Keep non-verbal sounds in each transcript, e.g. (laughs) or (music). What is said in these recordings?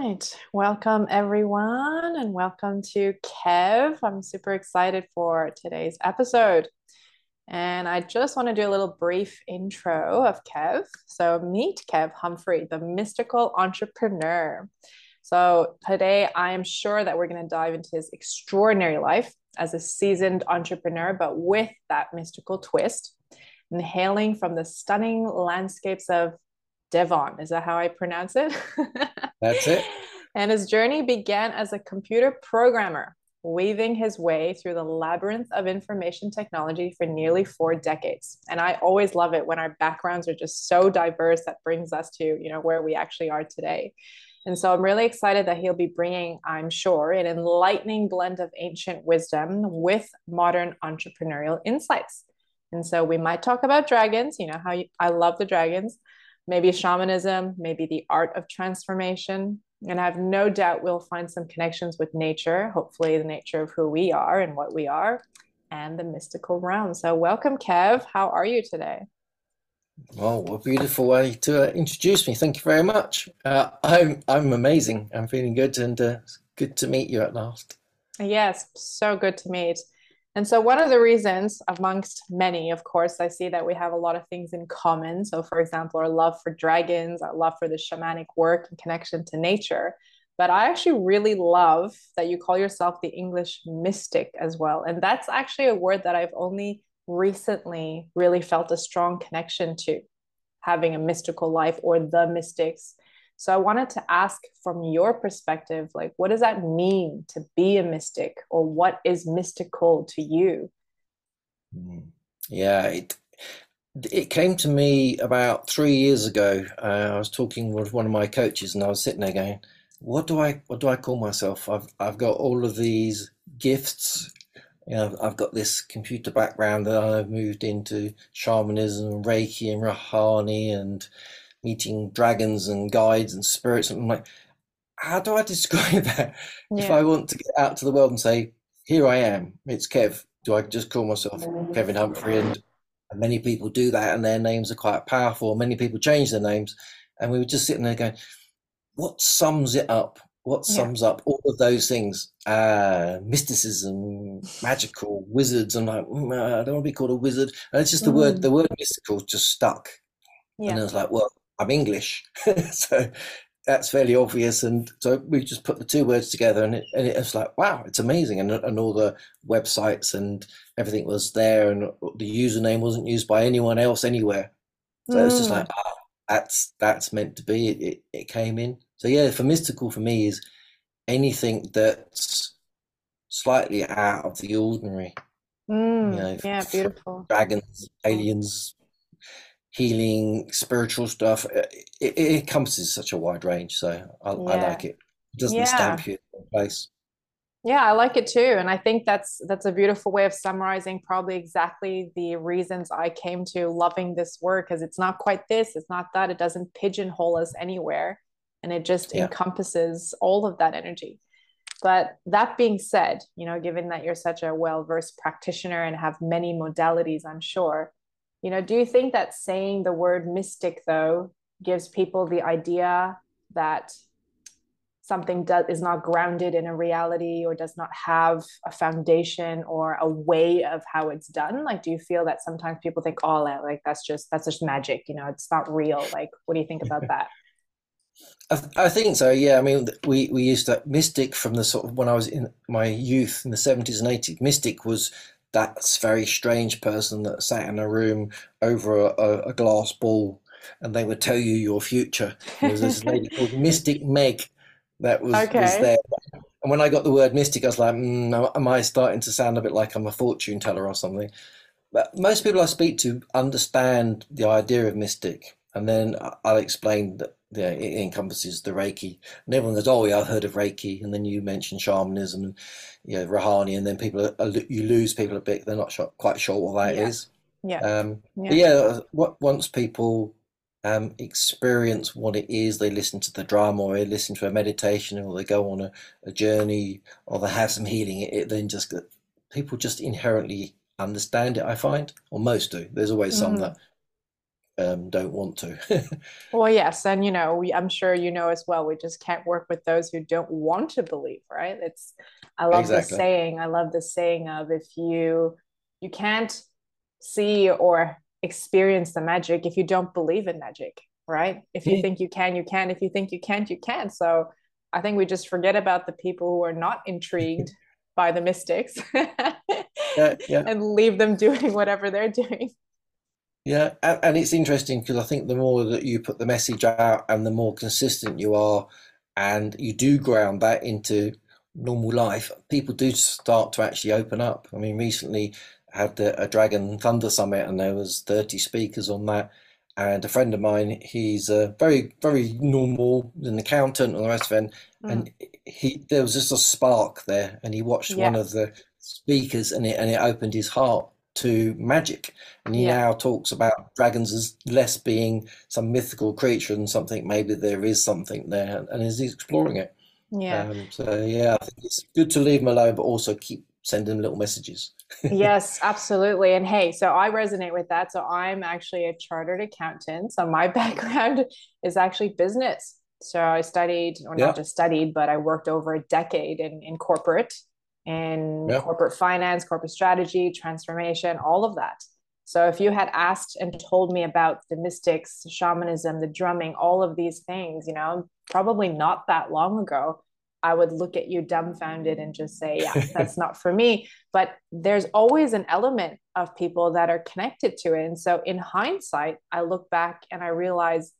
right. Welcome, everyone, and welcome to Kev. I'm super excited for today's episode. And I just want to do a little brief intro of Kev. So, meet Kev Humphrey, the mystical entrepreneur. So, today I am sure that we're going to dive into his extraordinary life as a seasoned entrepreneur, but with that mystical twist, and hailing from the stunning landscapes of Devon. Is that how I pronounce it? (laughs) That's it. And his journey began as a computer programmer, weaving his way through the labyrinth of information technology for nearly four decades. And I always love it when our backgrounds are just so diverse that brings us to, you know, where we actually are today. And so I'm really excited that he'll be bringing, I'm sure, an enlightening blend of ancient wisdom with modern entrepreneurial insights. And so we might talk about dragons, you know, how you, I love the dragons, maybe shamanism, maybe the art of transformation. And I have no doubt we'll find some connections with nature, hopefully, the nature of who we are and what we are, and the mystical realm. So, welcome, Kev. How are you today? Well, what a beautiful way to uh, introduce me. Thank you very much. Uh, I'm I'm amazing. I'm feeling good, and uh, good to meet you at last. Yes, so good to meet. And so, one of the reasons, amongst many, of course, I see that we have a lot of things in common. So, for example, our love for dragons, our love for the shamanic work and connection to nature. But I actually really love that you call yourself the English mystic as well. And that's actually a word that I've only recently really felt a strong connection to having a mystical life or the mystics so I wanted to ask from your perspective, like, what does that mean to be a mystic, or what is mystical to you? Mm. Yeah, it it came to me about three years ago. Uh, I was talking with one of my coaches, and I was sitting there going, "What do I what do I call myself? I've I've got all of these gifts." You know, I've got this computer background that I've moved into shamanism, Reiki, and Rahanni, and meeting dragons and guides and spirits. And I'm like, how do I (laughs) describe that? Yeah. If I want to get out to the world and say, here I am, it's Kev. Do I just call myself Kevin Humphrey? And, and many people do that, and their names are quite powerful. Many people change their names, and we were just sitting there going, "What sums it up? What sums yeah. up all of those things? Uh, mysticism, magical, wizards." I'm like, mm, I don't want to be called a wizard. And it's just the mm. word. The word mystical just stuck, yeah. and I was like, "Well, I'm English, (laughs) so that's fairly obvious. And so we just put the two words together, and it, and it was like, wow, it's amazing. And and all the websites and everything was there, and the username wasn't used by anyone else anywhere. So mm. it's just like, ah, that's that's meant to be. It, it it came in. So yeah, for mystical for me is anything that's slightly out of the ordinary. Mm, you know, yeah, (laughs) beautiful. Dragons, aliens, healing, spiritual stuff. Uh, it, it, encompasses such a wide range, so I, yeah. I like it. It doesn't yeah. stamp you in place. Yeah, I like it too, and I think that's that's a beautiful way of summarizing probably exactly the reasons I came to loving this work. Because it's not quite this, it's not that. It doesn't pigeonhole us anywhere, and it just yeah. encompasses all of that energy. But that being said, you know, given that you're such a well versed practitioner and have many modalities, I'm sure you know, do you think that saying the word mystic, though, gives people the idea that something does, is not grounded in a reality or does not have a foundation or a way of how it's done? Like, do you feel that sometimes people think, oh, like that's just that's just magic, you know, it's not real? Like, what do you think about that? (laughs) I, I, think so. Yeah, I mean, we we used that mystic from the sort of when I was in my youth in the seventies and eighties. Mystic was that very strange person that sat in a room over a, a glass ball and they would tell you your future. There was this (laughs) lady called Mystic Meg that was, okay. was there. And when I got the word mystic, I was like, mm, am I starting to sound a bit like I'm a fortune teller or something? But most people I speak to understand the idea of mystic. And then I'll explain that yeah, it encompasses the Reiki. And everyone goes, "Oh, yeah, I've heard of Reiki." And then you mention shamanism and you know, Rahanni, and then people are, you lose people a bit. They're not sure, quite sure what that yeah. is. Yeah. Um, yeah. yeah. What once people um, experience what it is, they listen to the drama, or they listen to a meditation, or they go on a, a journey, or they have some healing. It, it then just people just inherently understand it. I find, or most do. There's always mm-hmm. some that um, don't want to. (laughs) well, yes, and you know, we, I'm sure you know as well. We just can't work with those who don't want to believe, right? It's I love exactly. the saying. I love the saying of if you you can't see or experience the magic if you don't believe in magic, right? If you yeah. think you can, you can. If you think you can't, you can't. So I think we just forget about the people who are not intrigued (laughs) by the mystics yeah, yeah. (laughs) and leave them doing whatever they're doing. Yeah, and, and it's interesting because I think the more that you put the message out and the more consistent you are, and you do ground that into normal life, people do start to actually open up. I mean, recently I had a Dragon Thunder Summit, and there was thirty speakers on that. And a friend of mine, he's a very, very normal, an accountant and the rest of it. Mm. And he, there was just a spark there, and he watched yeah. one of the speakers, and it and it opened his heart to magic. And he yeah. now talks about dragons as less being some mythical creature and something maybe there is something there and is exploring it. Yeah. Um, so yeah, I think it's good to leave him alone, but also keep sending little messages. (laughs) yes, absolutely. And hey, so I resonate with that. So I'm actually a chartered accountant. So my (laughs) background is actually business. So I studied, or yeah. not just studied, but I worked over a decade in, in corporate in yeah. corporate finance, corporate strategy, transformation, all of that. So if you had asked and told me about the mystics, shamanism, the drumming, all of these things, you know, probably not that long ago, I would look at you dumbfounded and just say, yeah, (laughs) that's not for me. But there's always an element of people that are connected to it. And so in hindsight, I look back and I realize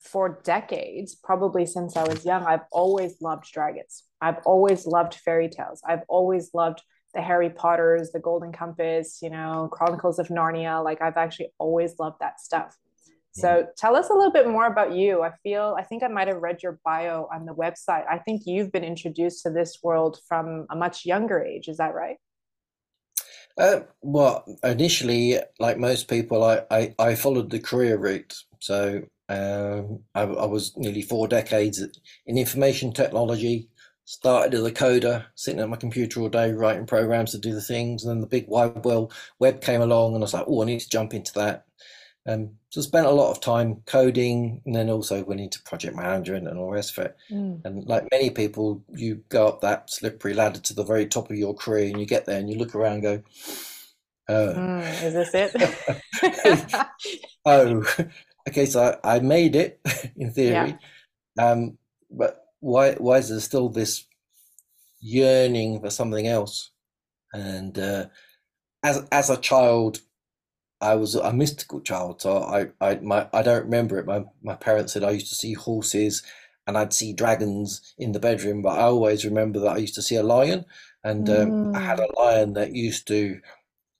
for decades, probably since I was young, I've always loved dragons. I've always loved fairy tales. I've always loved the Harry Potters, the Golden Compass, you know, Chronicles of Narnia. Like I've actually always loved that stuff. So tell us a little bit more about you. I feel I think I might have read your bio on the website. I think you've been introduced to this world from a much younger age. Is that right? Uh, well, initially, like most people, I, I, I followed the career route. So um, I, I, was nearly four decades in information technology. Started as a coder, sitting at my computer all day writing programs to do the things, and then the big wide world web came along, and I was like, "Oh, I need to jump into that." Um, so spent a lot of time coding, and then also went into project management and all the rest of it. Mm. And like many people, you go up that slippery ladder to the very top of your career, and you get there, and you look around, and go, "Oh, mm, is this it?" (laughs) oh, (laughs) okay, so I, I made it (laughs) in theory, yeah. um, but why why is there still this yearning for something else? And uh, as as a child, I was a mystical child, so I I my I don't remember it. My my parents said I used to see horses and I'd see dragons in the bedroom, but I always remember that I used to see a lion, and um, mm. I had a lion that used to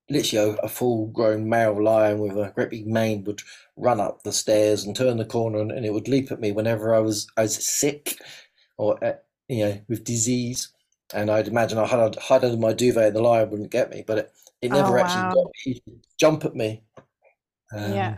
literally a, a full grown male lion with a great big mane would run up the stairs and turn the corner and, and it would leap at me whenever I was I was sick or uh, you know with disease and I'd imagine I had hide under my duvet and the lion wouldn't get me but it, it never oh, actually wow. got me He'd jump at me um, yeah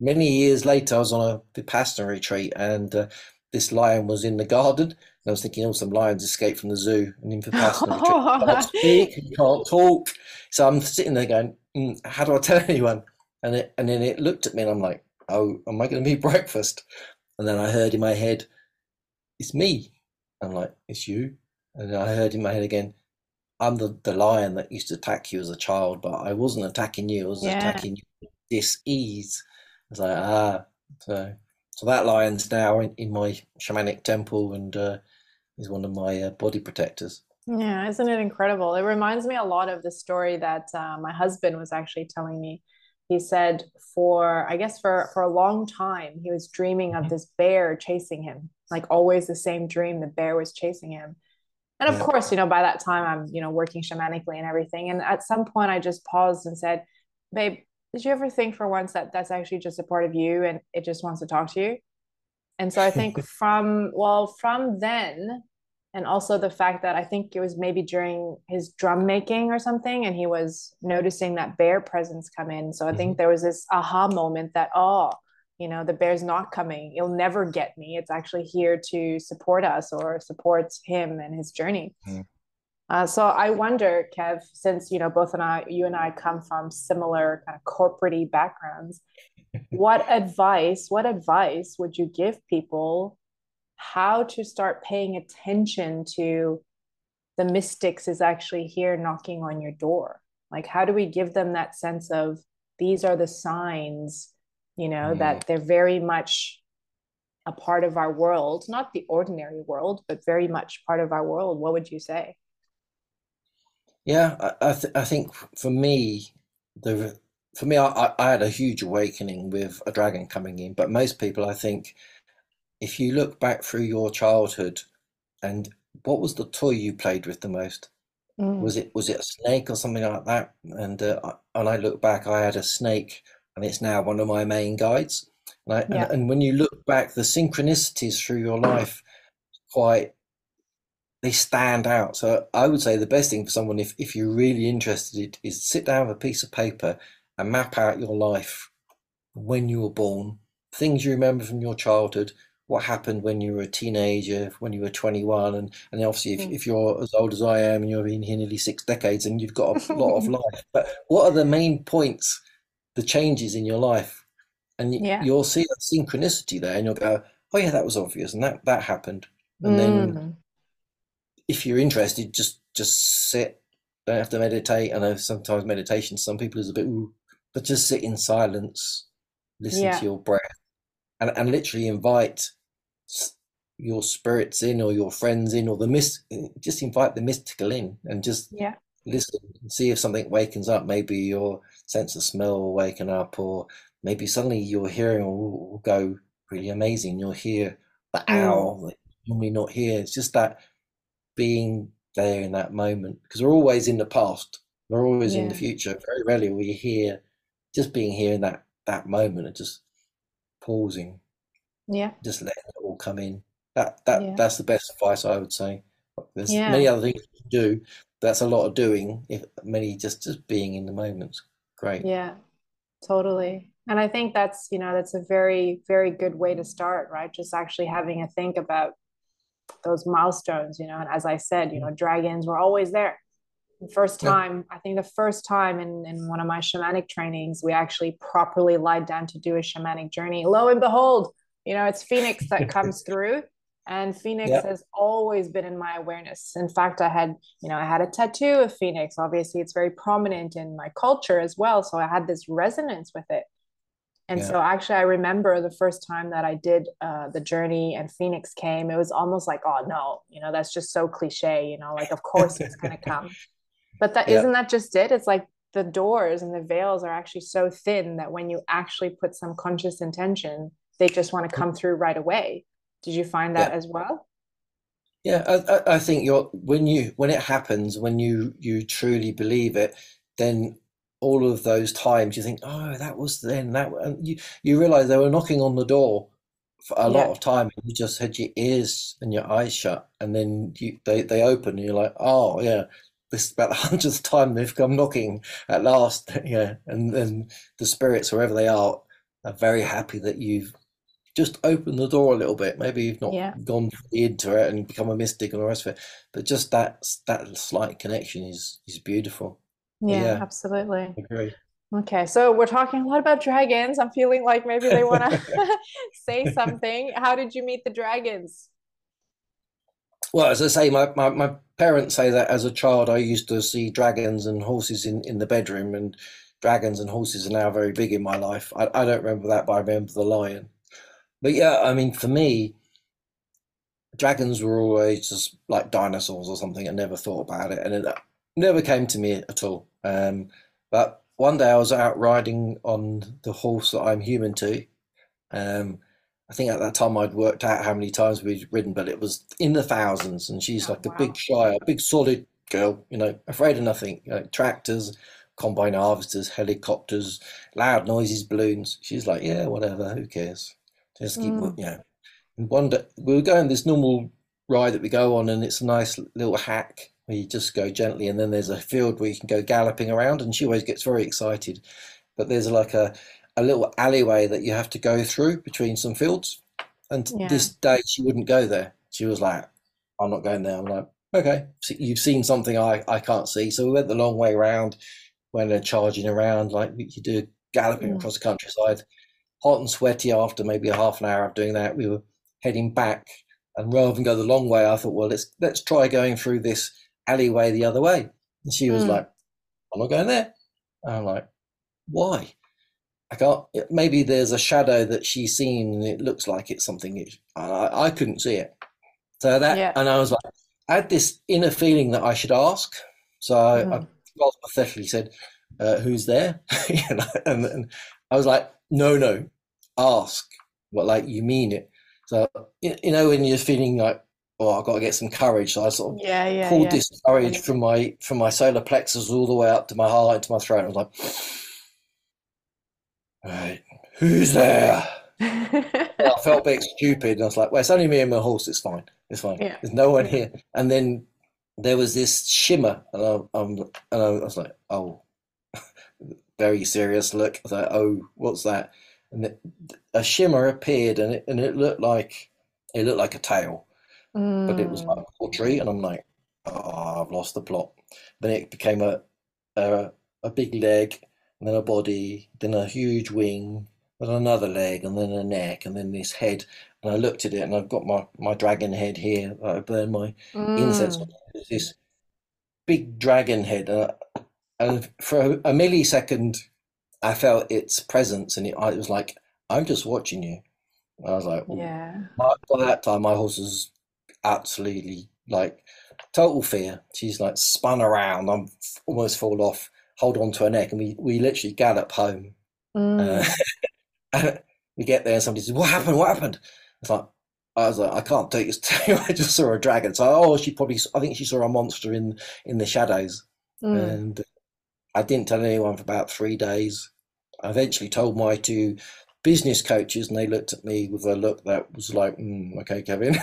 many years later I was on a Vipassana retreat and uh, this lion was in the garden and I was thinking, oh, some lions escaped from the zoo and in Vipassana retreat. (laughs) can't speak, can't talk. So I'm sitting there going, mm, how do I tell (laughs) anyone? And it, and then it looked at me and I'm like, oh, am I going to be breakfast? And then I heard in my head, it's me. I'm like, it's you. And I heard in my head again, I'm the, the lion that used to attack you as a child, but I wasn't attacking you. I was yeah. attacking you with dis ease. I was like, ah. So, so that lion's now in, in my shamanic temple and uh, is one of my uh, body protectors. Yeah, isn't it incredible? It reminds me a lot of the story that uh, my husband was actually telling me. He said for I guess for for a long time he was dreaming of mm-hmm. this bear chasing him, like always the same dream. The bear was chasing him, and of yeah. course, you know, by that time I'm you know working shamanically and everything. And at some point, I just paused and said, "Babe, did you ever think for once that that's actually just a part of you and it just wants to talk to you?" And so I think (laughs) from well from then and also the fact that I think it was maybe during his drum making or something, and he was noticing that bear presence come in. So I mm-hmm. think there was this aha moment that, oh, you know, the bear's not coming. It'll never get me. It's actually here to support us or support him and his journey. Mm-hmm. Uh, so I wonder, Kev, since you know both and I, you and I come from similar kind of corporate backgrounds, (laughs) what advice, what advice would you give people how to start paying attention to the mystics is actually here knocking on your door? Like, how do we give them that sense of these are the signs, you know, mm. that they're very much a part of our world, not the ordinary world, but very much part of our world? What would you say? Yeah, I, I, th- I think for me, the for me, I, I had a huge awakening with a dragon coming in. But most people, I think, if you look back through your childhood, and what was the toy you played with the most? Mm. Was it was it a snake or something like that? And uh, and I look back, I had a snake, and it's now one of my main guides. And, I, yeah. and, and when you look back, the synchronicities through your life, quite they stand out. So I would say the best thing for someone, if if you're really interested, is sit down with a piece of paper and map out your life when you were born, things you remember from your childhood, what happened when you were a teenager, when you were 21, and, and obviously if, mm. if you're as old as I am and you've been here nearly six decades and you've got a lot of (laughs) life, but what are the main points, the changes in your life? And yeah. you'll see a synchronicity there and you'll go, oh yeah, that was obvious and that, that happened. And mm. then if you're interested, just just sit. Don't have to meditate. I know sometimes meditation, some people is a bit, ooh, but just sit in silence, listen yeah. to your breath, and, and literally invite your spirits in or your friends in or the mist just invite the mystical in and just yeah. listen see if something wakens up. Maybe your sense of smell will waken up or maybe suddenly your hearing will, will go really amazing. You'll hear the mm. you normally not hear. It's just that being there in that moment because we're always in the past. We're always yeah. in the future. Very rarely we hear just being here in that that moment. And just pausing. Yeah. Just letting it all come in. That that yeah. that's the best advice i would say. There's yeah. many other things you can do. That's a lot of doing if many just just being in the moment great. Yeah totally. And i think that's you know that's a very very good way to start right? Just actually having a think about those milestones you know? And as i said you know mm-hmm. dragons were always there. the first time yeah. i think the first time in, in one of my shamanic trainings we actually properly lied down to do a shamanic journey lo and behold you know it's phoenix that (laughs) comes through and phoenix yeah. has always been in my awareness in fact i had you know i had a tattoo of phoenix obviously it's very prominent in my culture as well so i had this resonance with it and yeah. so actually i remember the first time that i did uh, the journey and phoenix came it was almost like oh no you know that's just so cliche you know like of course it's going (laughs) to come but that yeah. not that just it it's like the doors and the veils are actually so thin that when you actually put some conscious intention they just want to come through right away did you find that yeah. as well yeah I, I think you're when you when it happens when you you truly believe it then all of those times you think, oh, that was then that, and you you realize they were knocking on the door for a yeah. lot of time, and you just had your ears and your eyes shut, and then you they they open, and you're like, oh yeah, this is about the (laughs) hundredth time they've come knocking at last, (laughs) yeah, and then the spirits wherever they are are very happy that you've just opened the door a little bit. Maybe you've not yeah. gone into it and become a mystic and the rest of it, but just that that slight connection is is beautiful. Yeah, yeah, absolutely. Agree. Okay, so we're talking a lot about dragons. I'm feeling like maybe they want to (laughs) say something. How did you meet the dragons? Well, as I say, my, my, my, parents say that as a child I used to see dragons and horses in, in the bedroom, and dragons and horses are now very big in my life. I, I don't remember that, but I remember the lion. But yeah, I mean, for me, dragons were always just like dinosaurs or something. I never thought about it. And it, never came to me at all. Um, but one day I was out riding on the horse that I'm human to. Um, I think at that time I'd worked out how many times we'd ridden, but it was in the thousands. And she's oh, like wow. a big shy, a big solid girl, you know, afraid of nothing. You know, tractors, combine harvesters, helicopters, loud noises, balloons. She's like, yeah, whatever, who cares? Just keep, mm. you know. And one day we were going this normal ride that we go on, and it's a nice little hack where you just go gently, and then there's a field where you can go galloping around, and she always gets very excited. But there's like a, a little alleyway that you have to go through between some fields. And yeah. this day she wouldn't go there. She was like, I'm not going there. I'm like, okay, so you've seen something I, I can't see. So we went the long way around, went and charging around like you do galloping mm. across the countryside. hot and sweaty after maybe a half an hour of doing that. We were heading back, and rather than go the long way, I thought, well, let's let's try going through this alleyway the other way. And she was Mm. like, I'm not going there. And I'm like, why? I can't. Maybe there's a shadow that she's seen, and it looks like it's something. It, I, I couldn't see it. So that, Yeah. and I was like, I had this inner feeling that I should ask. So I, I rather pathetically said, uh, "Who's there?" (laughs) you know, and, and I was like, "No, no, ask. What like you mean it?" So you you know when you're feeling like, "Oh, I've got to get some courage," so I sort of Yeah, yeah, pulled yeah. this courage from my from my solar plexus all the way up to my heart into my throat. I was like, "Right, who's there?" (laughs) I felt a bit stupid, and I was like, "Well, it's only me and my horse. It's fine. It's fine. Yeah. There's no one here." And then there was this shimmer, and I, um, and I was like, "Oh." (laughs) Very serious look. I was like, "Oh, what's that?" And it, a shimmer appeared, and it and it looked like it looked like a tail, but it was like Mm. a poultry, and I'm like, "Oh, I've lost the plot." Then it became a a, a big leg, and then a body, then a huge wing, then another leg, and then a neck, and then this head. And I looked at it, and I've got my, my dragon head here. I burn my incense. Mm. on. It's this big dragon head, uh, and for a, a millisecond, I felt its presence, and it, I was like, "I'm just watching you." I was like, "Ooh." Yeah. By, by that time, my horse was absolutely like total fear. She's like spun around. I'm f- almost fall off, hold on to her neck, and we, we literally gallop home. Uh, Mm. (laughs) we get there, and somebody says, "What happened? What happened?" It's like I was like, "I can't take this. (laughs) I just saw a dragon." So, oh, she probably, I think she saw a monster in in the shadows, Mm. and I didn't tell anyone for about three days. I eventually told my two business coaches, and they looked at me with a look that was like, mm, "Okay, Kevin."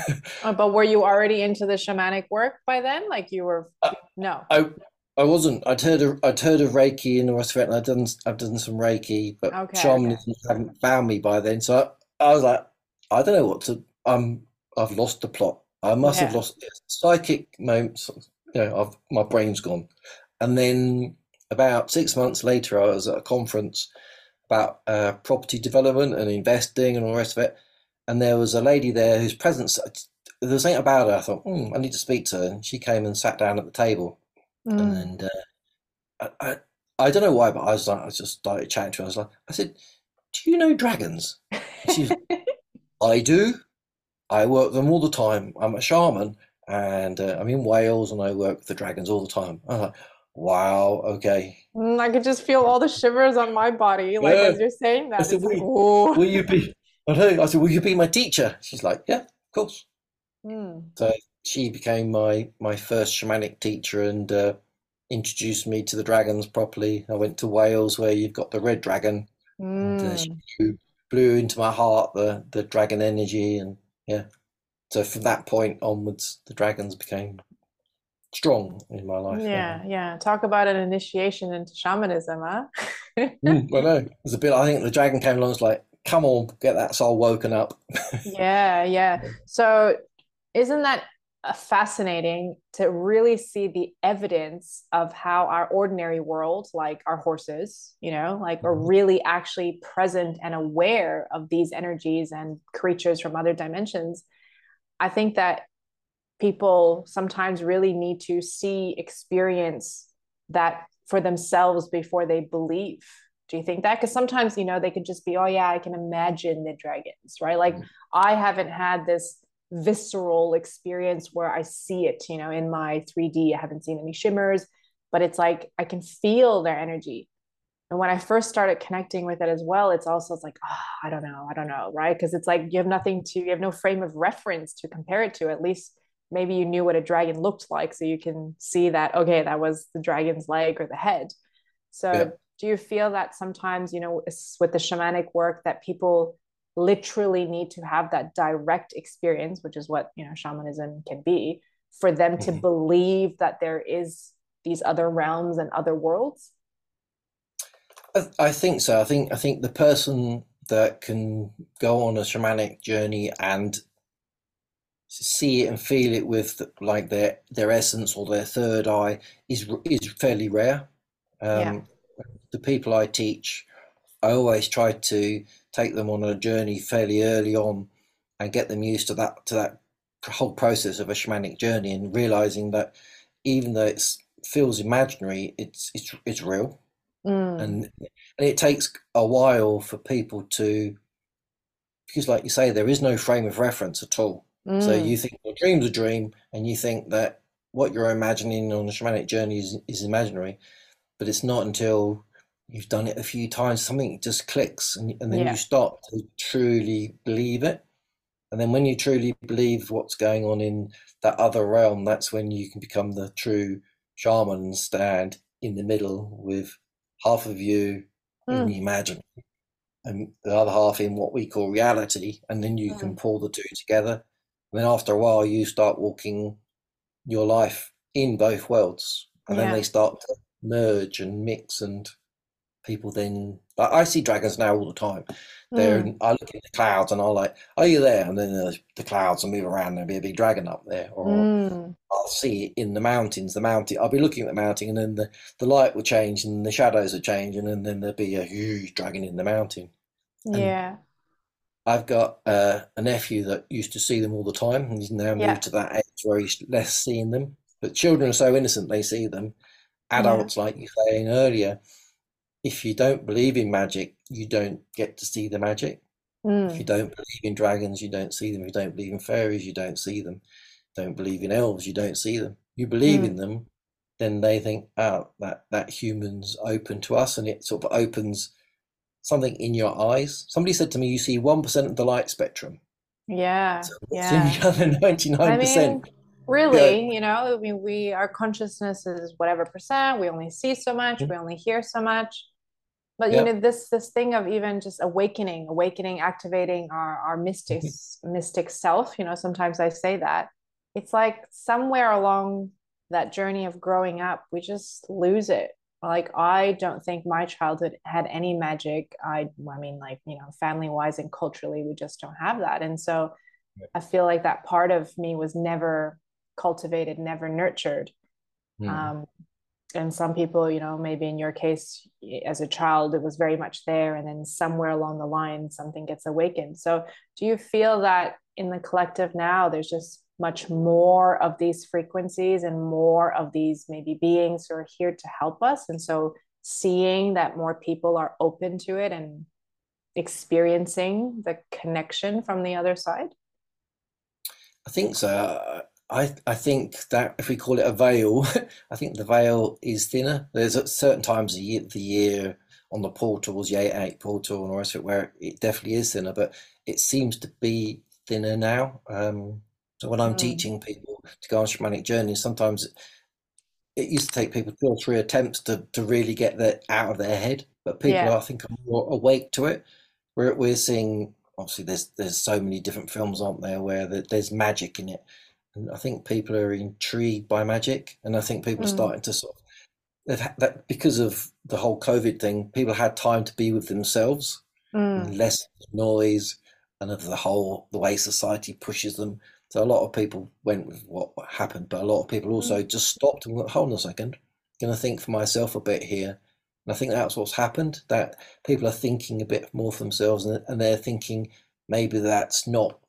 Uh, (laughs) But were you already into the shamanic work by then? Like you were, Uh, no. I I wasn't. I'd heard of I'd heard of Reiki and the rest of it, and I'd done I've done some Reiki, but Okay, shamanism hadn't found me by then. So I, I was like, I don't know what to. I'm I've lost the plot. I must have lost psychic moments. You know, I've my brain's gone. And then about six months later, I was at a conference about uh, property development and investing and all the rest of it. And there was a lady there whose presence. There was something about her. I thought, hmm, I need to speak to her. And she came and sat down at the table. Mm. And uh, I, I, I don't know why, but I was like, I just started chatting to her. I was like, I said, "Do you know dragons?" She's, (laughs) I do. I work them all the time. I'm a shaman, and uh, I'm in Wales, and I work with the dragons all the time. I was like, wow, okay. Mm, I could just feel all the shivers on my body, like Yeah. as you're saying that. I said, It's like, "Will- Will you be? I know. I said, "Will you be my teacher?" She's like, "Yeah, of course." Mm. So she became my my first shamanic teacher and uh, introduced me to the dragons properly. I went to Wales where you've got the red dragon, and uh, she Mm. blew, blew into my heart the the dragon energy, and yeah. So from that point onwards, the dragons became strong in my life. Yeah, yeah. Talk about an initiation into shamanism, huh? (laughs) Mm, I know. It was a bit. I think the dragon came along. It's like, come on, get that soul woken up. (laughs) Yeah, yeah. So isn't that fascinating to really see the evidence of how our ordinary world, like our horses, you know, like are Mhm. really actually present and aware of these energies and creatures from other dimensions? I think that people sometimes really need to see, experience that for themselves before they believe. Do you think that? Because sometimes, you know, they could just be, oh, yeah, I can imagine the dragons, right? Like, Mhm. I haven't had this visceral experience where I see it, you know, in my 3D. I haven't seen any shimmers, but it's like I can feel their energy. And when I first started connecting with it as well, it's also it's like, oh, I don't know, I don't know, right? Because it's like you have nothing to, you have no frame of reference to compare it to. At least maybe you knew what a dragon looked like, so you can see that, okay, that was the dragon's leg or the head. So Yeah. do you feel that sometimes, you know, with the shamanic work that people literally need to have that direct experience, which is what, you know, shamanism can be, for them to Mhm. believe that there is these other realms and other worlds? I, I think so. I think I think the person that can go on a shamanic journey and see it and feel it with like their their essence or their third eye is is fairly rare. Yeah. Um, the people I teach I always try to take them on a journey fairly early on and get them used to that to that whole process of a shamanic journey and realizing that even though it feels imaginary, it's it's it's real, mm. and and it takes a while for people to because, like you say, there is no frame of reference at all. Mm. So you think your dream's a dream, and you think that what you're imagining on a shamanic journey is, is imaginary, but it's not until you've done it a few times something just clicks, and, and then yeah. you start to truly believe it. And then when you truly believe what's going on in that other realm, that's when you can become the true shaman and stand in the middle with half of you mm. in the imaginary and the other half in what we call reality. And then you mm. can pull the two together. And then after a while, you start walking your life in both worlds. And yeah. then they start to merge and mix and people then like I see dragons now all the time. They're mm. I look at the clouds and I'm like, "Are you there?" And then the, the clouds will move around and there'll be a big dragon up there. Or mm. I'll see it in the mountains. The mountain. I'll be looking at the mountain and then the, the light will change and the shadows will change and then, then there'll be a huge dragon in the mountain. And yeah. I've got uh, a nephew that used to see them all the time, and he's now yeah. moved to that age where he's less seeing them. But children are so innocent; they see them. Adults, yeah. like you saying earlier, if you don't believe in magic, you don't get to see the magic. Mm. If you don't believe in dragons, you don't see them. If you don't believe in fairies, you don't see them. Don't believe in elves, you don't see them. You believe mm. in them, then they think, oh, that that human's open to us, and it sort of opens something in your eyes. Somebody said to me, "You see one percent of the light spectrum." Yeah, so (laughs) yeah. the other ninety-nine percent? Really, yeah. you know, I mean, we our consciousness is whatever percent. We only see so much. Mm-hmm. We only hear so much but you know this this thing of even just awakening awakening activating our our mystic mm-hmm. mystic self you know sometimes i say that it's like somewhere along that journey of growing up we just lose it. Like i don't think my childhood had any magic. I i mean like you know family wise and culturally we just don't have that. And so i feel like that part of me was never cultivated never nurtured. Mm. um, and some people you know maybe in your case as a child it was very much there and then somewhere along the line something gets awakened. So do you feel that in the collective now there's just much more of these frequencies and more of these maybe beings who are here to help us? And so seeing that more people are open to it and experiencing the connection from the other side? I think so I, I think that if we call it a veil, (laughs) I think the veil is thinner. There's at certain times of the year, the year on the portals, the 8 8 portal and the rest of it, where it definitely is thinner, but it seems to be thinner now. Um, so when I'm mm. teaching people to go on shamanic journeys, sometimes it used to take people two or three attempts to, to really get that out of their head. But people, yeah. I think, are more awake to it. We're, we're seeing, obviously, there's there's so many different films, aren't there, where there's magic in it and I think people are intrigued by magic, and I think people mm. are starting to sort of that because of the whole COVID thing. People had time to be with themselves, mm. less noise, and of the whole the way society pushes them. So a lot of people went with what happened, but a lot of people also mm. just stopped and went, "Hold on a second, I'm going to think for myself a bit here." And I think that's what's happened. That people are thinking a bit more for themselves, and, and they're thinking maybe that's not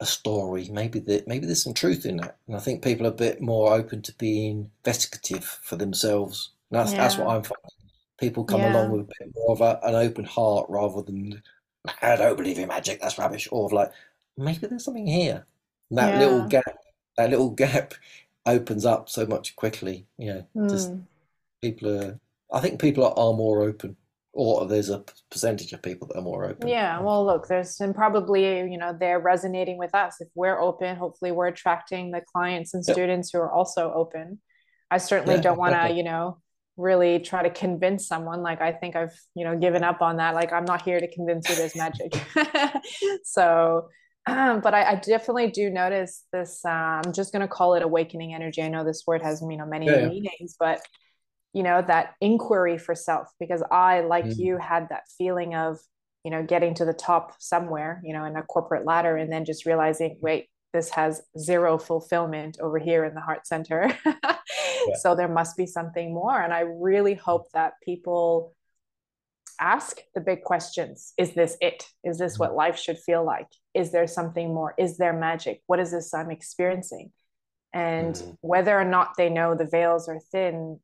a story. Maybe that maybe there's some truth in that, and I think people are a bit more open to being investigative for themselves. And that's yeah. that's what I'm finding. People come yeah. along with a bit more of a, an open heart rather than I don't believe in magic. That's rubbish. Or of like maybe there's something here. And that yeah. little gap, that little (laughs) gap, opens up so much quickly. Yeah, mm. just hmm. people are. I think people are, are more open or there's a percentage of people that are more open. Yeah well look there's and probably you know they're resonating with us. If we're open hopefully we're attracting the clients and students who are also open. I certainly yeah, don't want to you know really try to convince someone. Like i think i've you know given up on that. Like i'm not here to convince you there's magic. (laughs) So um, (clears throat) but I, I, definitely do notice this uh, i'm just going to call it awakening energy. I know this word has you know many yeah, meanings but you know that inquiry for self because i like mm. you had that feeling of you know getting to the top somewhere you know in a corporate ladder and then just realizing wait this has zero fulfillment over here in the heart center (laughs) yeah. so there must be something more and i really hope that people ask the big questions. Is this it? Is this what life should feel like? Is there something more? Is there magic? What is this I'm experiencing? And mm-hmm. whether or not they know the veils are thin,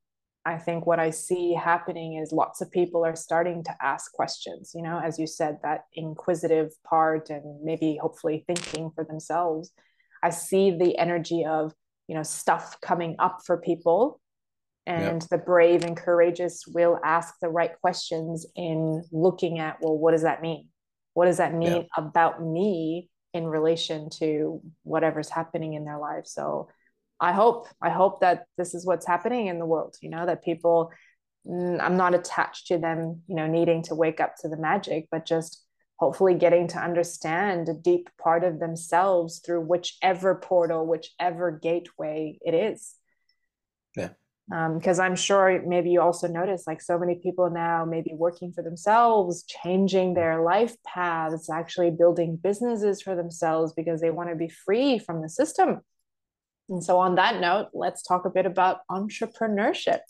I think what I see happening is lots of people are starting to ask questions, you know, as you said, that inquisitive part and maybe hopefully thinking for themselves. I see the energy of, you know, stuff coming up for people. And yep. the brave and courageous will ask the right questions in looking at, well, what does that mean? What does that mean yep. about me in relation to whatever's happening in their life? So I hope, I hope that this is what's happening in the world, you know, that people, mm, I'm not attached to them, you know, needing to wake up to the magic, but just hopefully getting to understand a deep part of themselves through whichever portal, whichever gateway it is. Yeah. Because um, I'm sure maybe you also notice like so many people now maybe working for themselves, changing their life paths, actually building businesses for themselves because they want to be free from the system and so, on that note, let's talk a bit about entrepreneurship.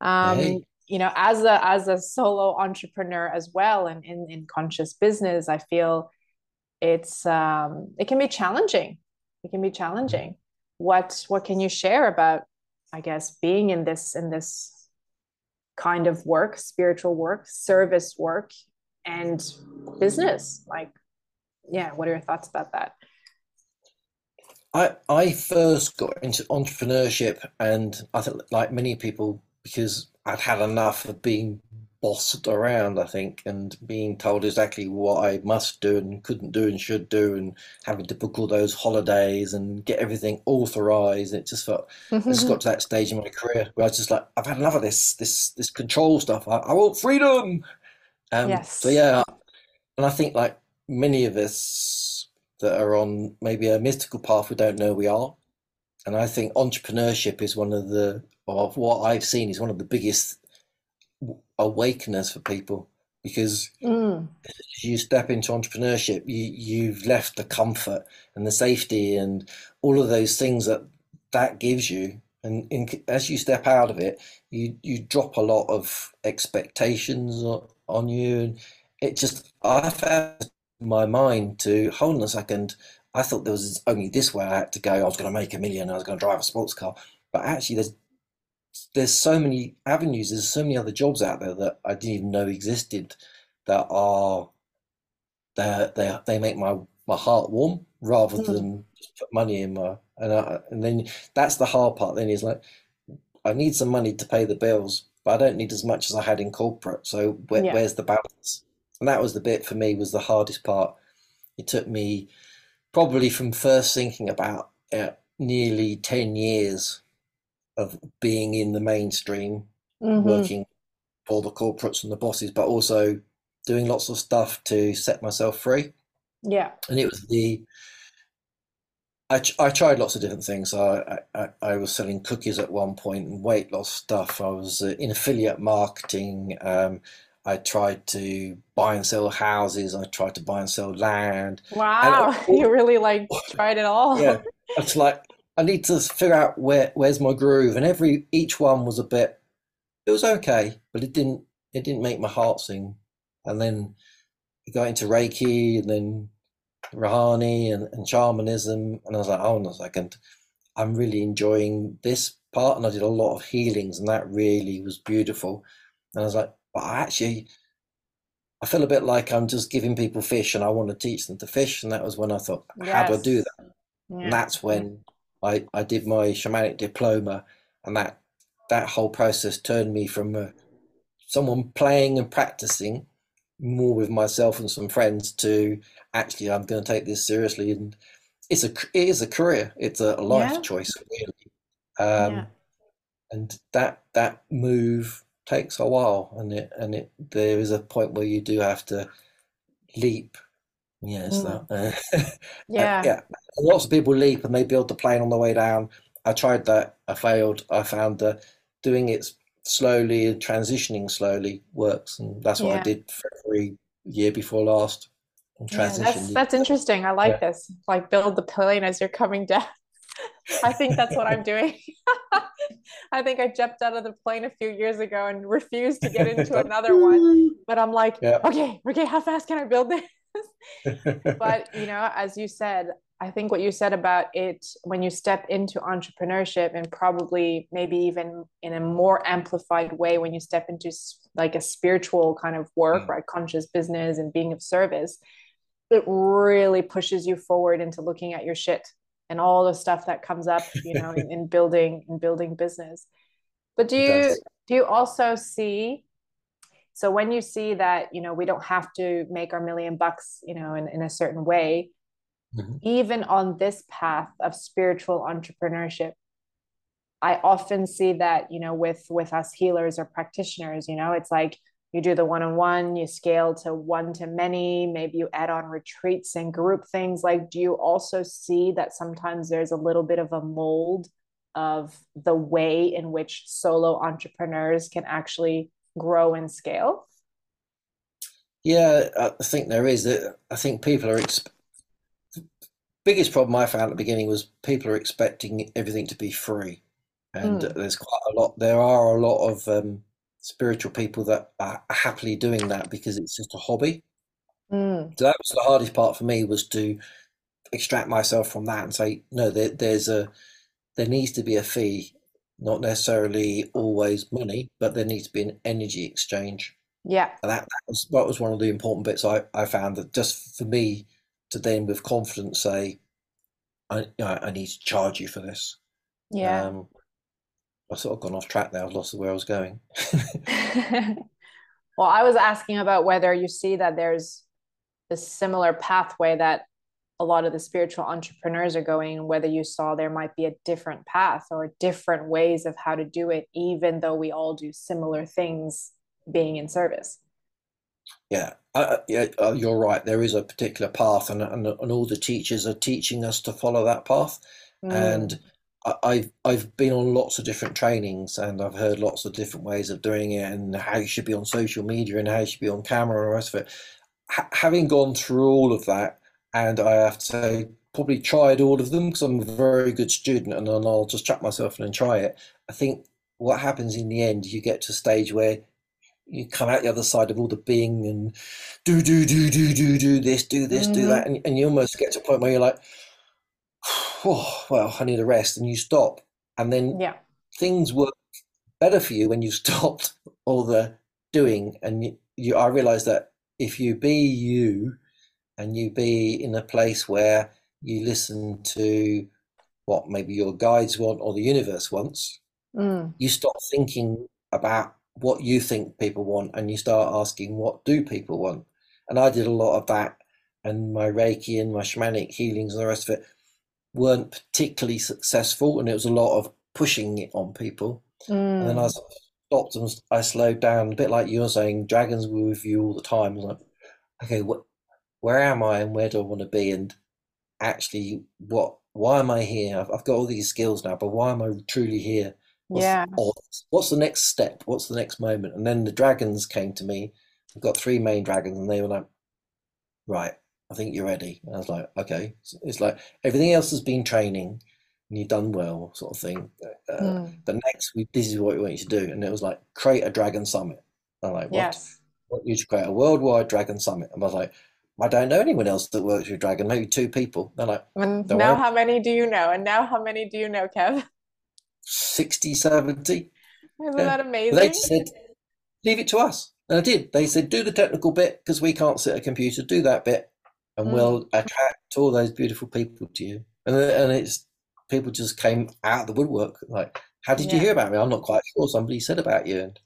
Um. You know, as a as a solo entrepreneur as well, and in in conscious business, I feel it's um, it can be challenging. It can be challenging. What what can you share about, I guess, being in this in this kind of work, spiritual work, service work, and business? Like, yeah, what are your thoughts about that? I I first got into entrepreneurship, and I think like many people, because I'd had enough of being bossed around, I think, and being told exactly what I must do and couldn't do and should do, and having to book all those holidays and get everything authorized. It just felt I just got to that stage in my career where I was just like, I've had enough of this this this control stuff. I, I want freedom. Um, yes. So yeah, and I think like many of us that are on maybe a mystical path we don't know we are. And I think entrepreneurship is one of the, of what I've seen, is one of the biggest awakeners for people because mm. as you step into entrepreneurship, you, you've left the comfort and the safety and all of those things that that gives you. And in, as you step out of it, you, you drop a lot of expectations on, on you. And it just, I found my mind to hold on a second. I thought there was only this way I had to go. I was going to make a million. I was going to drive a sports car. But actually, there's there's so many avenues. There's so many other jobs out there that I didn't even know existed. That are that they they make my my heart warm rather mm. than put money in my and I, and then that's the hard part. Then is like I need some money to pay the bills, but I don't need as much as I had in corporate. So where, yeah. where's the balance? And that was the bit for me was the hardest part. It took me probably from first thinking about uh, nearly 10 years of being in the mainstream, mm-hmm. working for the corporates and the bosses, but also doing lots of stuff to set myself free. Yeah. And it was the, I, I tried lots of different things. I, I, I was selling cookies at one point and weight loss stuff. I was uh, in affiliate marketing. Um, I tried to buy and sell houses. I tried to buy and sell land. Wow, (laughs) you really like (laughs) tried it all. yeah, it's like I need to figure out where where's my groove, and every each one was a bit. It was okay, but it didn't it didn't make my heart sing. And then I got into Reiki, and then Rahanni and, and shamanism, and I was like, oh, no second, I'm really enjoying this part, and I did a lot of healings, and that really was beautiful. And I was like, but I actually I feel a bit like I'm just giving people fish and I want to teach them to fish. And that was when I thought, yes. how do I do that? Yeah. And that's when I, I did my shamanic diploma and that that whole process turned me from uh, someone playing and practicing more with myself and some friends to actually I'm going to take this seriously and it's a it is a career it's a life yeah. choice really um, yeah. and that that move takes a while, and it and it there is a point where you do have to leap. Yes, mm. that. (laughs) Uh, yeah, yeah. Lots of people leap and they build the plane on the way down. I tried that. I failed. I found that doing it slowly and transitioning slowly works, and that's what yeah. I did for every year before last. Yeah, that's that's interesting. I like yeah. this. Like build the plane as you're coming down. I think that's what I'm (laughs) doing. (laughs) I think I jumped out of the plane a few years ago and refused to get into (laughs) another one. But I'm like, yeah. okay, okay, how fast can I build this? but you know, as you said, I think what you said about it when you step into entrepreneurship and probably maybe even in a more amplified way when you step into like a spiritual kind of work, mm. right? Conscious business and being of service, it really pushes you forward into looking at your shit and all the stuff that comes up, you know, in, in building in building business. But do you do you also see so when you see that, you know, we don't have to make our million bucks, you know, in, in a certain way, mm-hmm. even on this path of spiritual entrepreneurship, I often see that, you know, with with us healers or practitioners, you know, it's like you do the one-on-one you scale to one to many maybe you add on retreats and group things. Like do you also see that sometimes there's a little bit of a mold of the way in which solo entrepreneurs can actually grow and scale? Yeah i think there is. I think people are exp- biggest problem i found at the beginning was people are expecting everything to be free. And mm. there's quite a lot there are a lot of um, spiritual people that are happily doing that because it's just a hobby. Mm. So that was the hardest part for me was to extract myself from that and say, no, there, there's a there needs to be a fee, not necessarily always money, but there needs to be an energy exchange. Yeah, and that, that was that was one of the important bits I, I found that just for me to then with confidence say, I I need to charge you for this. Yeah. Um, I've sort of gone off track there. I've lost where I was going. (laughs) well, I was asking about whether you see that there's a similar pathway that a lot of the spiritual entrepreneurs are going, whether you saw there might be a different path or different ways of how to do it, even though we all do similar things being in service. Yeah, uh, yeah, uh, you're right. There is a particular path, and, and and all the teachers are teaching us to follow that path. Mm. And I've I've been on lots of different trainings and I've heard lots of different ways of doing it and how you should be on social media and how you should be on camera and the rest of it. H- having gone through all of that, and I have to say, probably tried all of them because I'm a very good student and then I'll just chuck myself in and try it. I think what happens in the end, you get to a stage where you come out the other side of all the being and do do do do do do this, do this, mm-hmm. do that, and, and you almost get to a point where you're like oh, well, I need a rest, and you stop, and then yeah. things work better for you when you (laughs) stopped all the doing, and you, you I realized that if you be you, and you be in a place where you listen to what maybe your guides want or the universe wants, mm. you stop thinking about what you think people want and you start asking what do people want and i did a lot of that and my reiki and my shamanic healings and the rest of it weren't particularly successful, and it was a lot of pushing it on people. Mm. And then I mm. stopped and I slowed down, a bit like you were saying. Dragons were with you all the time. like, okay, what, where am I, and where do I want to be, and actually, what, why am I here? I've, I've got all these skills now, but why am I truly here? What's, yeah. What's the next step? What's the next moment? And then the dragons came to me. I've got three main dragons, and they were like, right, I think you're ready. And I was like, okay. It's like everything else has been training and you've done well, sort of thing. Uh, mm. The next, we, this is what we want you to do. And it was like, create a Dragon Summit. I'm like, what? Yes. What you to create a worldwide Dragon Summit? And I was like, I don't know anyone else that works with Dragon, maybe two people. They're like, and now how many do you know? And now how many do you know, Kev? 60, 70. Isn't yeah. that amazing? They said, leave it to us. And I did. They said, do the technical bit because we can't sit at a computer, do that bit and mm. will attract all those beautiful people to you. And and it's people just came out of the woodwork. Like, how did yeah. you hear about me? I'm not quite sure. Somebody said about you, and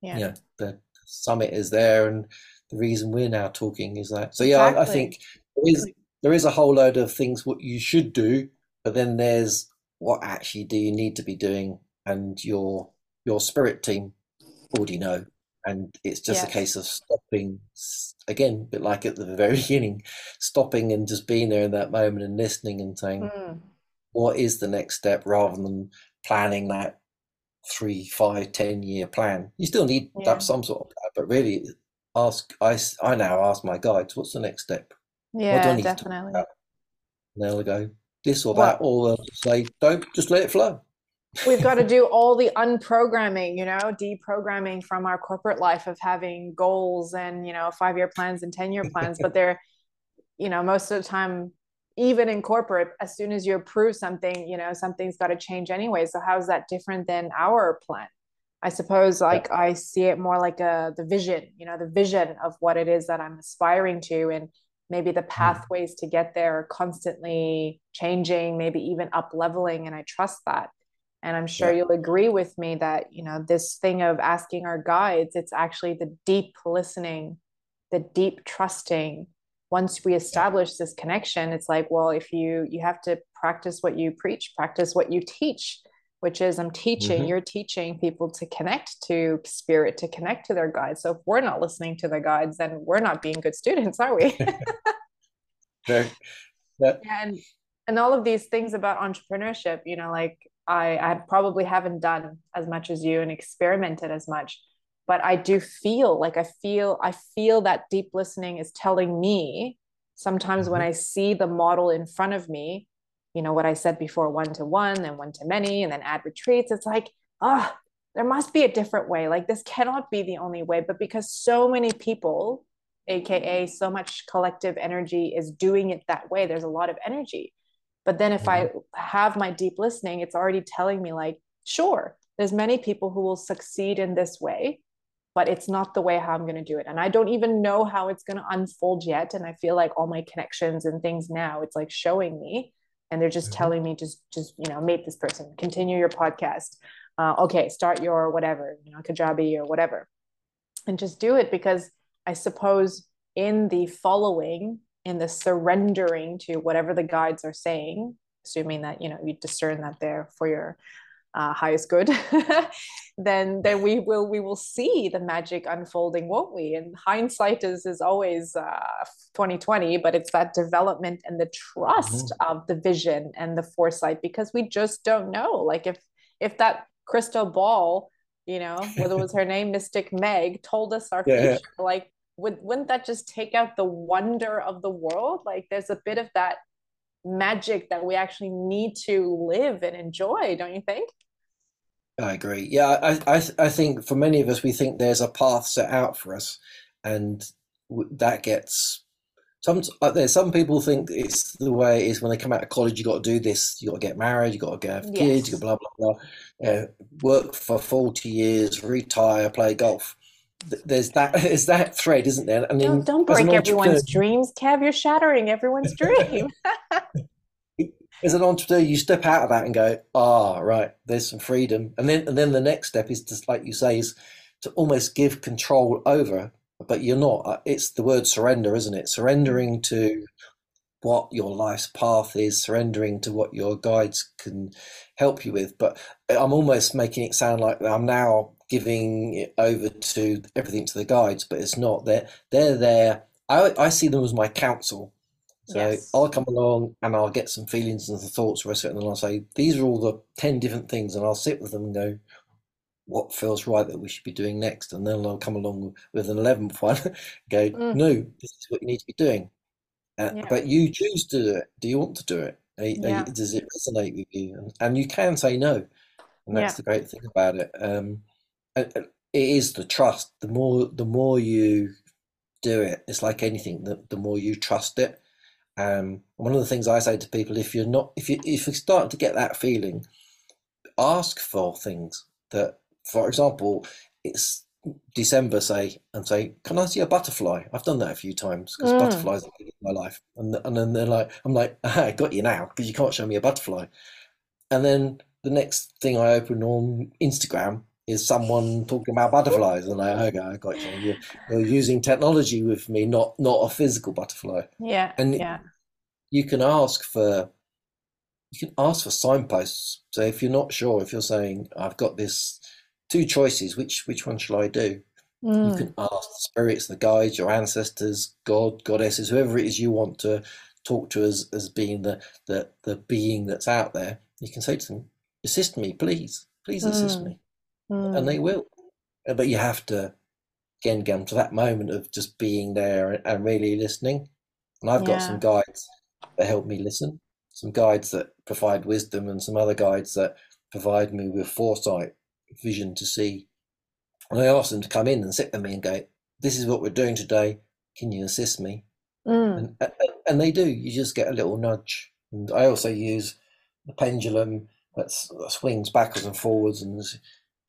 yeah, you know, the summit is there, and the reason we're now talking is that. So yeah, exactly. I, I think there is there is a whole load of things what you should do, but then there's what actually do you need to be doing, and your your spirit team already know and it's just a case of stopping again a bit like at the very (laughs) beginning stopping and just being there in that moment and listening and saying mm. what is the next step rather than planning that three five ten year plan you still need yeah. that some sort of plan but really ask i i now ask my guides what's the next step yeah definitely and they'll go this or that, or they'll say, don't just let it flow. We've got to do all the unprogramming, you know, deprogramming from our corporate life of having goals and, you know, five year plans and 10 year plans. but they're, you know, most of the time, even in corporate, as soon as you approve something, you know, something's got to change anyway. So, how's that different than our plan? I suppose like yeah. I see it more like a the vision, you know, the vision of what it is that I'm aspiring to and maybe the mm. pathways to get there are constantly changing, maybe even up leveling and I trust that. And I'm sure yeah. you'll agree with me that, you know, this thing of asking our guides, it's actually the deep listening, the deep trusting. Once we establish this connection, it's like, well, if you you have to practice what you preach, practice what you teach which is I'm teaching, mm-hmm. you're teaching people to connect to spirit, to connect to their guides. So if we're not listening to the guides, then we're not being good students, are we? (laughs) (laughs) okay. Yeah. And and all of these things about entrepreneurship, you know, like I, I probably haven't done as much as you and experimented as much, but I do feel like I feel I feel that deep listening is telling me sometimes mm-hmm. when I see the model in front of me you know what i said before one to one and one to many and then add retreats it's like ah oh, there must be a different way like this cannot be the only way but because so many people aka so much collective energy is doing it that way there's a lot of energy but then if mm-hmm. i have my deep listening it's already telling me like sure there's many people who will succeed in this way but it's not the way how i'm going to do it and i don't even know how it's going to unfold yet and i feel like all my connections and things now it's like showing me and they're just mm-hmm. telling me just just you know meet this person continue your podcast uh, okay start your whatever you know kajabi or whatever and just do it because i suppose in the following in the surrendering to whatever the guides are saying assuming that you know you discern that they're for your uh, highest good, (laughs) then then we will we will see the magic unfolding, won't we? And hindsight is is always uh, 2020, but it's that development and the trust mm-hmm. of the vision and the foresight because we just don't know. Like if if that crystal ball, you know, whether it was her name, Mystic Meg, told us our yeah. future, like would wouldn't that just take out the wonder of the world? Like there's a bit of that magic that we actually need to live and enjoy don't you think i agree yeah i i, I think for many of us we think there's a path set out for us and that gets some uh, there's some people think it's the way it is when they come out of college you got to do this you got to get married you got to have kids yes. you got blah blah blah uh, work for 40 years retire play golf there's that (laughs) there's that thread, isn't there? I mean, don't, don't break everyone's dreams, Kev. You're shattering everyone's (laughs) dream. (laughs) as an entrepreneur, you step out of that and go, ah, oh, right, there's some freedom, and then and then the next step is just like you say, is to almost give control over, but you're not. Uh, it's the word surrender, isn't it? Surrendering to what your life's path is, surrendering to what your guides can help you with. But I'm almost making it sound like I'm now giving it over to everything to the guides, but it's not. They're they're there. I I see them as my counsel. So yes. I'll come along and I'll get some feelings and the thoughts for it, and I'll say these are all the ten different things, and I'll sit with them and go, what feels right that we should be doing next, and then I'll come along with an eleventh one, (laughs) go, mm. no, this is what you need to be doing. Uh, yeah. But you choose to do it. Do you want to do it? Yeah. Does it resonate with you? And, and you can say no, and that's yeah. the great thing about it. Um, it is the trust. The more the more you do it, it's like anything. The, the more you trust it. Um, one of the things I say to people, if you're not, if you if you start to get that feeling, ask for things that, for example, it's December, say, and say, "Can I see a butterfly?" I've done that a few times because mm. butterflies are in my life, and and then they're like, "I'm like, (laughs) I got you now because you can't show me a butterfly." And then the next thing I open on Instagram is someone talking about butterflies and like okay i got you. You're, you're, using technology with me not not a physical butterfly. Yeah and yeah. you can ask for you can ask for signposts. So if you're not sure if you're saying i've got this two choices which which one shall i do? Mm. you can ask the spirits the guides your ancestors god goddesses whoever it is you want to talk to as as being the the, the being that's out there. You can say to them assist me please. Please assist mm. me mm. and they hmm. will. Uh, but you have to again get to that moment of just being there and really listening. And I've got some guides that help me listen. some guides that provide wisdom and some other guides that provide me with foresight, vision to see. And I ask them to come in and sit with me and go, "This is what we're doing today. Can you assist me?" Mm. And, and they do. You just get a little nudge. And I also use the pendulum that swings backwards and forwards and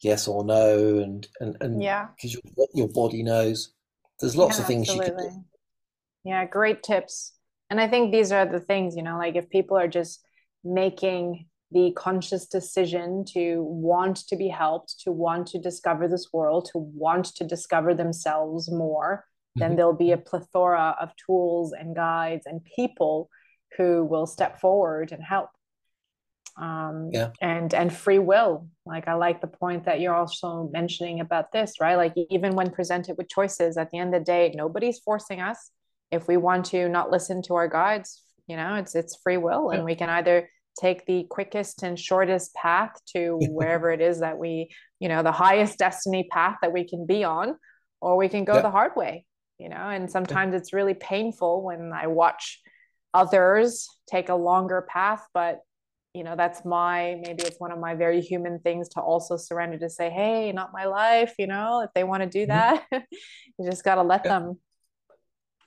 yes or no, and and and Yeah. because your your body knows. There's lots Yeah, of things you can do. Yeah, great tips. And I think these are the things, you know, like if people are just making the conscious decision to want to be helped, to want to discover this world, to want to discover themselves more, then Mhm. there'll be a plethora of tools and guides and people who will step forward and help. Um, Yeah, and and free will. Like I like the point that you're also mentioning about this, right? Like even when presented with choices, at the end of the day, nobody's forcing us. If we want to not listen to our guides, you know, it's it's free will, yeah, and we can either take the quickest and shortest path to (laughs) wherever it is that we, you know, the highest destiny path that we can be on, or we can go yeah, the hard way, you know. And yeah, sometimes it's really painful when I watch others take a longer path, but you know that's my maybe it's one of my very human things to also surrender to say hey not my life you know if they want to do mhm, that (laughs) you just got to let yeah. them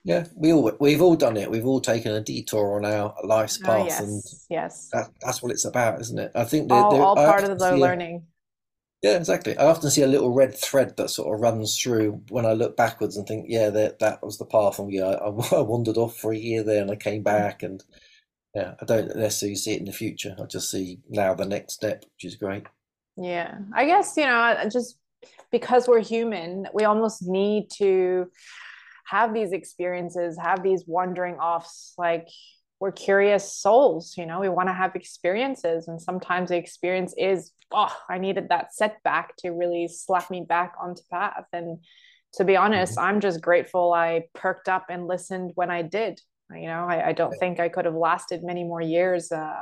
Yeah, we all we've all done it. We've all taken a detour on our life's oh path, and yes yes that that's what it's about, isn't it? I think that all there, all part of the see a learning yeah, exactly. I often see a little red thread that sort of runs through when I look backwards and think, yeah, that that was the path, and yeah, I, (laughs) I wandered off for a year there, and I came back, and yeah, I don't necessarily see it in the future. I just see now the next step, which is great. yeah i guess you know just because we're human we almost need to have these experiences have these wandering offs like we're curious souls you know we want to have experiences and sometimes the experience is oh i needed that setback to really slap me back onto path and to be honest hmm i'm just grateful i perked up and listened when i did you know i, I don't think i could have lasted many more years uh,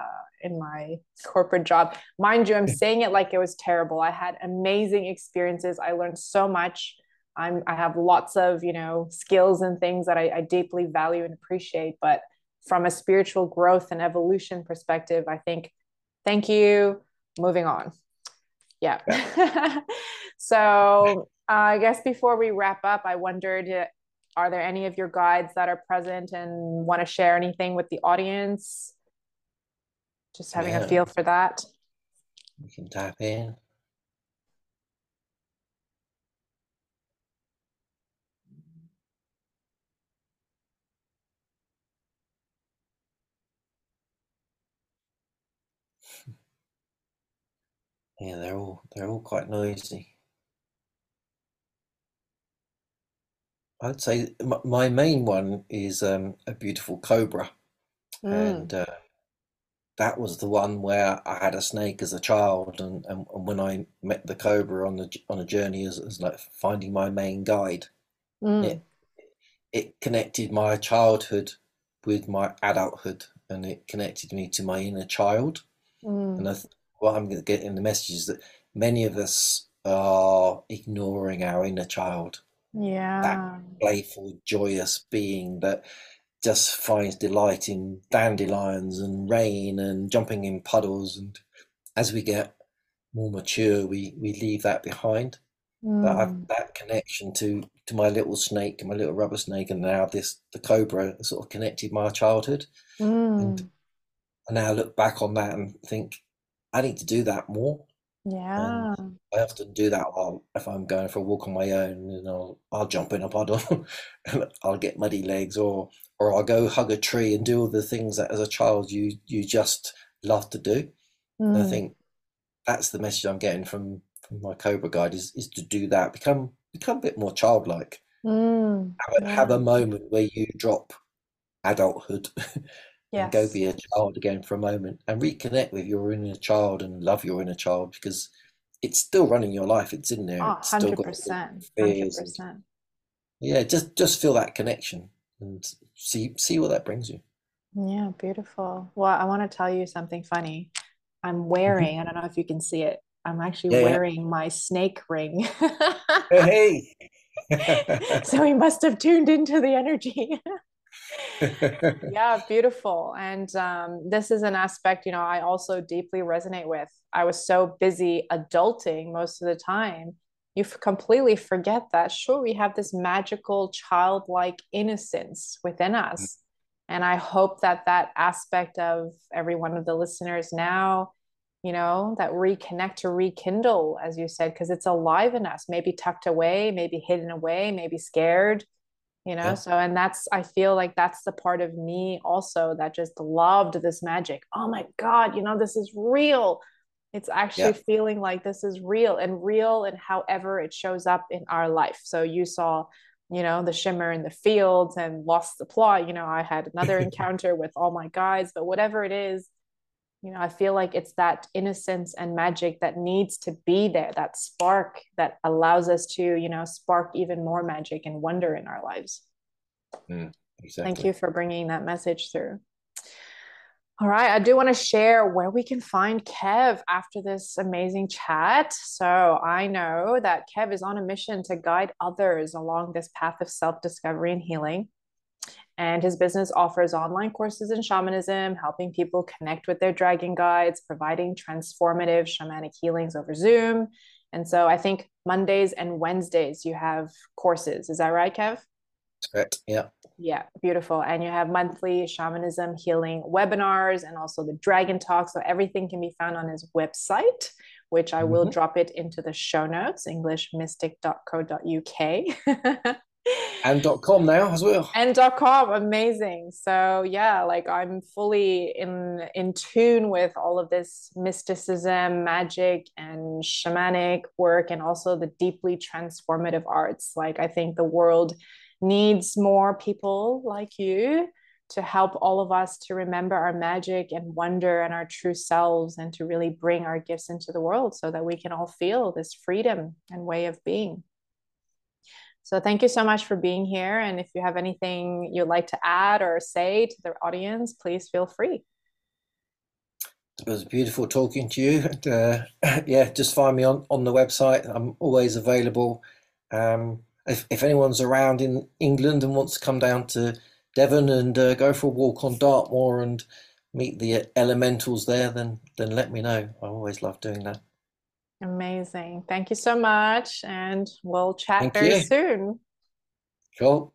in my corporate job mind you i'm saying it like it was terrible i had amazing experiences i learned so much I'm I have lots of you know skills and things that I, I deeply value and appreciate. But from a spiritual growth and evolution perspective, I think thank you. Moving on. Yeah. Yeah. (laughs) so uh, I guess before we wrap up, I wondered, uh, are there any of your guides that are present and want to share anything with the audience? Just having a feel for that. we can tap in. (laughs) Yeah, they're all they're all quite noisy. I'd say my, main one is um, a beautiful cobra, Mm, and uh, that was the one where I had a snake as a child, and, and, and when I met the cobra on the on a journey as, as like finding my main guide, mm, it it connected my childhood with my adulthood, and it connected me to my inner child. And mm. I, th- what I'm going to get in the message is that many of us are ignoring our inner child, that Yeah. playful, joyous being that just finds delight in dandelions and rain and jumping in puddles. And as we get more mature, we, we leave that behind. But I've Mm, that connection to to my little snake, my little rubber snake, and now this the cobra sort of connected my childhood. And mm. I now look back on that and think I need to do that more. And Yeah. I often do that while if I'm going for a walk on my own, and I'll I'll jump in a puddle (laughs) and I'll get muddy legs, or or I'll go hug a tree and do all the things that as a child you you just love to do. And I Mm, think that's the message I'm getting from from my Cobra guide is is to do that. Become become a bit more childlike. mm. Have a, have a moment where you drop adulthood (laughs) and go be a child again for a moment and reconnect with your inner child and love your inner child because it's still running your life. It's in there. Oh, It's still got 100%. fears and 100%. yeah, just just feel that connection and see see what that brings you. Yeah, beautiful. Well, I want to tell you something funny. I'm wearing, I don't know if you can see it. I'm actually Yeah, yeah. wearing my snake ring. Hey, hey. (laughs) So he must have tuned into the energy. (laughs) (laughs) Yeah, beautiful. And um, this is an aspect, you know, I also deeply resonate with. I was so busy adulting most of the time. You f- completely forget that, sure, we have this magical childlike innocence within us. And I hope that that aspect of every one of the listeners now, you know, that reconnect to rekindle, as you said, because it's alive in us, maybe tucked away, maybe hidden away, maybe scared you know? Yeah, so and that's i feel like that's the part of me also that just loved this magic. Oh my god you know this is real. It's actually yeah, feeling like this is real and real and however it shows up in our life. So you saw you know the shimmer in the fields and lost the plot. You know i had another (laughs) encounter with all my guys but whatever it is you know, I feel like it's that innocence and magic that needs to be there, that spark that allows us to, you know, spark even more magic and wonder in our lives. Mm, Thank you for bringing that message through. All right, I do want to share where we can find Kev after this amazing chat. So I know that Kev is on a mission to guide others along this path of self discovery and healing. And his business offers online courses in shamanism, helping people connect with their dragon guides, providing transformative shamanic healings over Zoom. And so I think Mondays and Wednesdays you have courses. Is that right, Kev? That's correct. Yeah. Yeah, beautiful. And you have monthly shamanism healing webinars and also the dragon talk. So everything can be found on his website, which I will hmm drop it into the show notes, englishmystic.co.uk. (laughs) And dot com now as well. and dot com amazing. So yeah like i'm fully in in tune with all of this mysticism magic and shamanic work and also the deeply transformative arts. Like i think the world needs more people like you to help all of us to remember our magic and wonder and our true selves and to really bring our gifts into the world so that we can all feel this freedom and way of being so thank you so much for being here. And if you have anything you'd like to add or say to the audience, please feel free. It was beautiful talking to you. And, uh, (clears throat) yeah, just find me on, on the website. I'm always available. Um, if, if anyone's around in England and wants to come down to Devon and uh, go for a walk on Dartmoor and meet the elementals there, then then let me know. I always love doing that. Amazing. Thank you so much. And we'll chat Thank very you. soon. Cool.